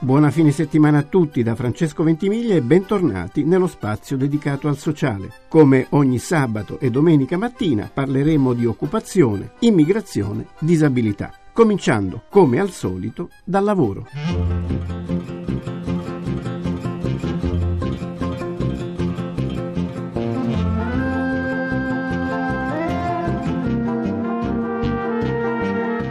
Buona fine settimana a tutti da Francesco Ventimiglia e bentornati nello spazio dedicato al sociale. Come ogni sabato e domenica mattina parleremo di occupazione, immigrazione, disabilità, cominciando come al solito dal lavoro.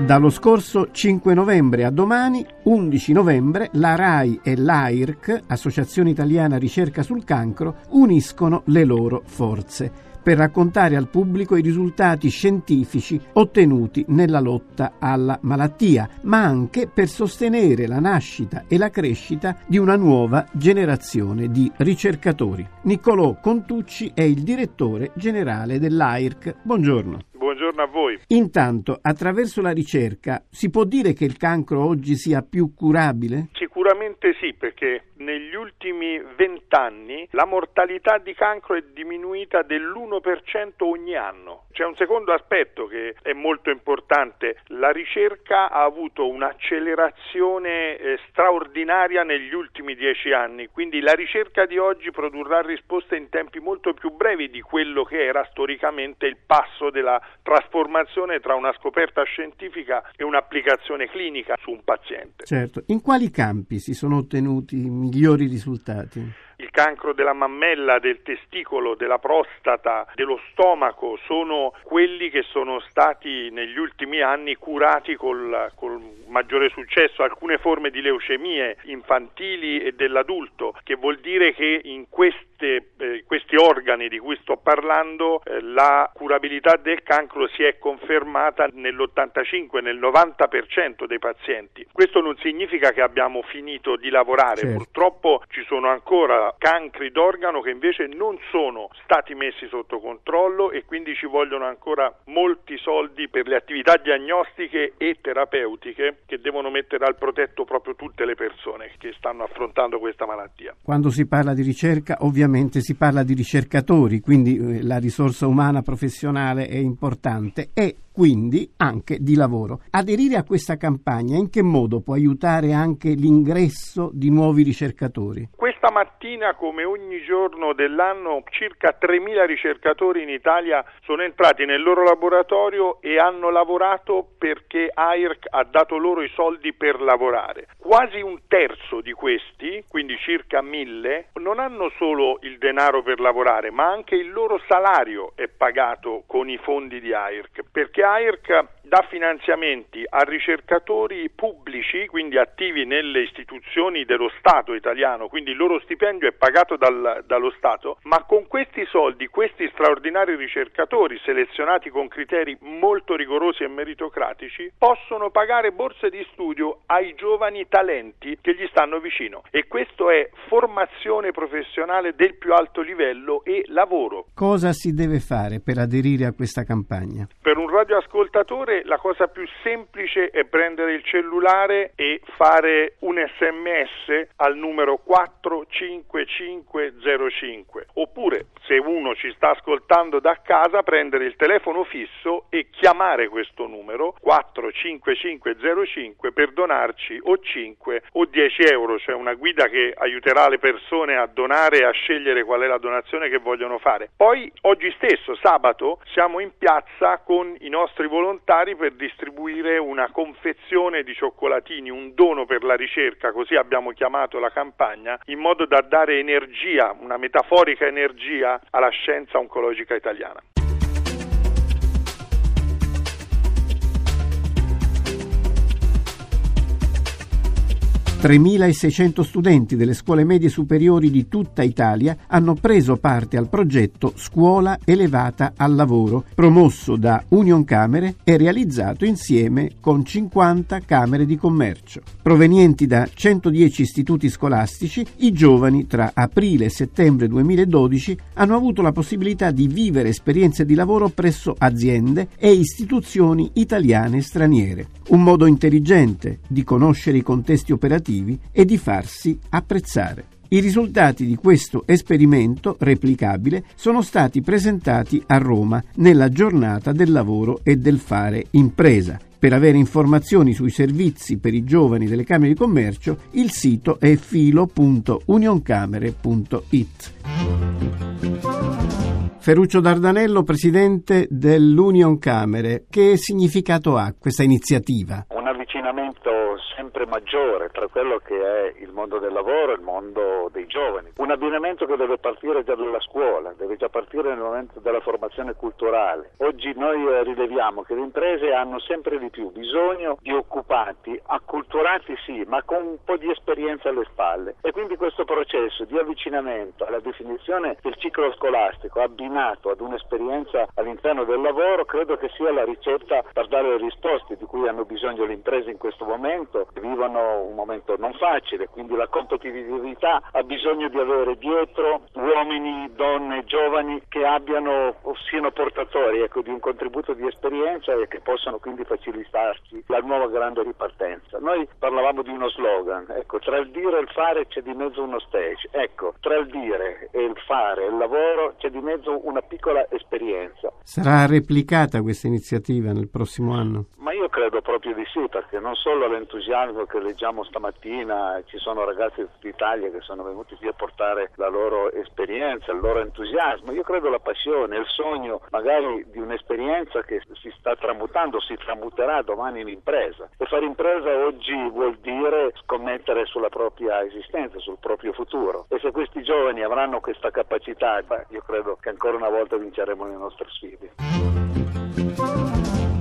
Dallo scorso 5 novembre a domani, 11 novembre, la RAI e l'AIRC, Associazione Italiana Ricerca sul Cancro, uniscono le loro forze per raccontare al pubblico i risultati scientifici ottenuti nella lotta alla malattia, ma anche per sostenere la nascita e la crescita di una nuova generazione di ricercatori. Niccolò Contucci è il direttore generale dell'AIRC. Buongiorno buongiorno a voi. Intanto, attraverso la ricerca, si può dire che il cancro oggi sia più curabile? Sicuramente sì, perché negli ultimi vent'anni la mortalità di cancro è diminuita dell'1% ogni anno. C'è un secondo aspetto che è molto importante, la ricerca ha avuto un'accelerazione eh, straordinaria negli ultimi dieci anni, quindi la ricerca di oggi produrrà risposte in tempi molto più brevi di quello che era storicamente il passo della trasformazione tra una scoperta scientifica e un'applicazione clinica su un paziente. Certo, in quali campi si sono ottenuti migliori risultati? Il cancro della mammella, del testicolo, della prostata, dello stomaco sono quelli che sono stati negli ultimi anni curati col, col maggiore successo, alcune forme di leucemie infantili e dell'adulto, che vuol dire che in queste, eh, questi organi di cui sto parlando eh, la curabilità del cancro si è confermata nell'85, nel 90% dei pazienti. Questo non significa che abbiamo finito di lavorare, certo. purtroppo ci sono ancora cancri d'organo che invece non sono stati messi sotto controllo e quindi ci vogliono ancora molti soldi per le attività diagnostiche e terapeutiche che devono mettere al protetto proprio tutte le persone che stanno affrontando questa malattia. Quando si parla di ricerca ovviamente si parla di ricercatori, quindi eh, la risorsa umana professionale è importante e quindi anche di lavoro. Aderire a questa campagna in che modo può aiutare anche l'ingresso di nuovi ricercatori? Questa mattina, come ogni giorno dell'anno, circa 3.000 ricercatori in Italia sono entrati nel loro laboratorio e hanno lavorato perché AIRC ha dato loro i soldi per lavorare. Quasi un terzo di questi, quindi circa 1.000, non hanno solo il denaro per lavorare, ma anche il loro salario è pagato con i fondi di AIRC, perché AIRC dà finanziamenti a ricercatori pubblici, quindi attivi nelle istituzioni dello Stato italiano, quindi il loro stipendio è pagato dal, dallo Stato, ma con questi soldi, questi straordinari ricercatori selezionati con criteri molto rigorosi e meritocratici, possono pagare borse di studio ai giovani talenti che gli stanno vicino e questo è formazione professionale del più alto livello e lavoro. Cosa si deve fare per aderire a questa campagna? Per un radioascoltatore la cosa più semplice è prendere il cellulare e fare un sms al numero 45505 oppure se uno ci sta ascoltando da casa prendere il telefono fisso e chiamare questo numero 45505 per donarci o 5 o 10 euro, cioè una guida che aiuterà le persone a donare e a scegliere qual è la donazione che vogliono fare. Poi oggi stesso, sabato, siamo in piazza con i nostri volontari volontari per distribuire una confezione di cioccolatini, un dono per la ricerca, così abbiamo chiamato la campagna, in modo da dare energia, una metaforica energia alla scienza oncologica italiana. 3.600 studenti delle scuole medie superiori di tutta Italia hanno preso parte al progetto Scuola elevata al lavoro, promosso da Union Camere e realizzato insieme con 50 camere di commercio. Provenienti da 110 istituti scolastici, i giovani tra aprile e settembre 2012 hanno avuto la possibilità di vivere esperienze di lavoro presso aziende e istituzioni italiane e straniere. un modo intelligente di conoscere i contesti operativi e di farsi apprezzare. I risultati di questo esperimento replicabile sono stati presentati a Roma nella giornata del lavoro e del fare impresa. Per avere informazioni sui servizi per i giovani delle Camere di Commercio, il sito è filo.unioncamere.it. Ferruccio Dardanello, presidente dell'Union Camere, che significato ha questa iniziativa? Avvicinamento sempre maggiore tra quello che è il mondo del lavoro e il mondo dei giovani. Un abbinamento che deve partire già dalla scuola, deve già partire nel momento della formazione culturale. Oggi noi eh, rileviamo che le imprese hanno sempre di più bisogno di occupati, acculturati sì, ma con un po' di esperienza alle spalle. E quindi questo processo di avvicinamento alla definizione del ciclo scolastico abbinato ad un'esperienza all'interno del lavoro credo che sia la ricetta per dare le risposte di cui hanno bisogno le imprese in questo momento vivono un momento non facile, quindi la competitività ha bisogno di avere dietro uomini, donne, giovani che abbiano o siano portatori ecco, di un contributo di esperienza e che possano quindi facilitarci la nuova grande ripartenza. Noi parlavamo di uno slogan, ecco, tra il dire e il fare c'è di mezzo uno stage, ecco, tra il dire e il fare il lavoro c'è di mezzo una piccola esperienza. Sarà replicata questa iniziativa nel prossimo anno? Ma io credo proprio di sì, perché non solo l'entusiasmo che leggiamo stamattina, ci sono ragazzi di tutta Italia che sono venuti qui a portare la loro esperienza, il loro entusiasmo, io credo la passione, il sogno magari di un'esperienza che si sta tramutando, si tramuterà domani in impresa. E fare impresa oggi vuol dire scommettere sulla propria esistenza, sul proprio futuro. E se questi giovani avranno questa capacità, beh, io credo che ancora una volta vinceremo le nostre sfide.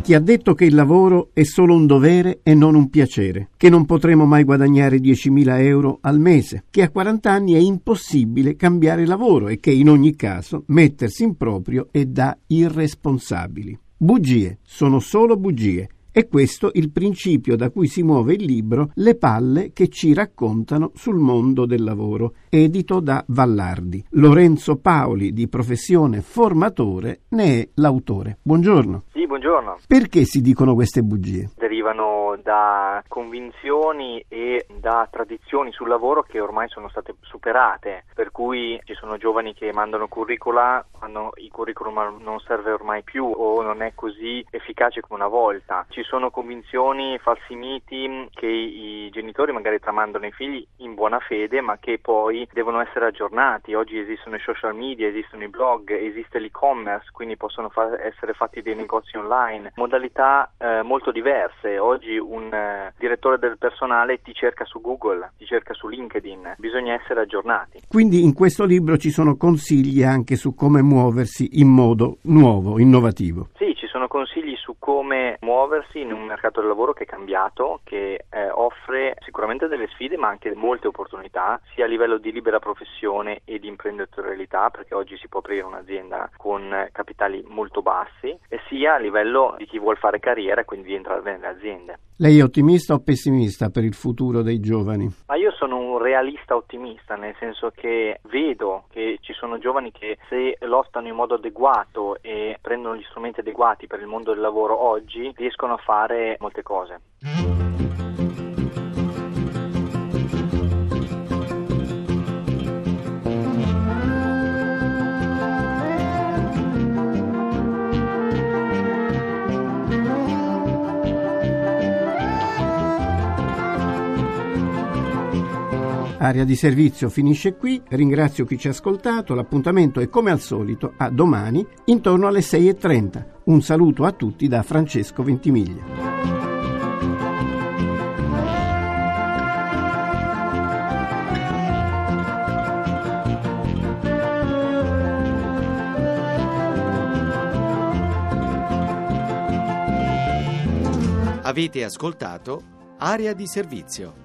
Ti ha detto che il lavoro è solo un dovere e non un piacere, che non potremo mai guadagnare 10.000 euro al mese, che a 40 anni è impossibile cambiare lavoro e che in ogni caso mettersi in proprio è da irresponsabili. Bugie, sono solo bugie è questo il principio da cui si muove il libro Le palle che ci raccontano sul mondo del lavoro, edito da Vallardi. Lorenzo Paoli, di professione formatore, ne è l'autore. Buongiorno. Sì, buongiorno. Perché si dicono queste bugie? Derivano da convinzioni e da tradizioni sul lavoro che ormai sono state superate, per cui ci sono giovani che mandano curricula quando il curriculum non serve ormai più o non è così efficace come una volta. Ci sono convinzioni, falsi miti che i genitori magari tramandano ai figli in buona fede, ma che poi devono essere aggiornati. Oggi esistono i social media, esistono i blog, esiste l'e-commerce, quindi possono fa- essere fatti dei negozi online, modalità eh, molto diverse. Oggi un eh, direttore del personale ti cerca su Google, ti cerca su LinkedIn, bisogna essere aggiornati. Quindi in questo libro ci sono consigli anche su come muoversi in modo nuovo, innovativo. Sì, ci sono consigli su come muoversi in un mercato del lavoro che è cambiato, che eh, offre sicuramente delle sfide ma anche molte opportunità, sia a livello di libera professione e di imprenditorialità, perché oggi si può aprire un'azienda con capitali molto bassi, e sia a livello di chi vuole fare carriera e quindi di entrare nelle aziende. Lei è ottimista o pessimista per il futuro dei giovani? Ma io sono un realista ottimista, nel senso che vedo che ci sono giovani che se lottano in modo adeguato e prendono gli strumenti adeguati per il mondo del lavoro oggi, riescono a fare molte cose. Area di servizio finisce qui, ringrazio chi ci ha ascoltato, l'appuntamento è come al solito a domani intorno alle 6.30. Un saluto a tutti da Francesco Ventimiglia. Avete ascoltato Area di servizio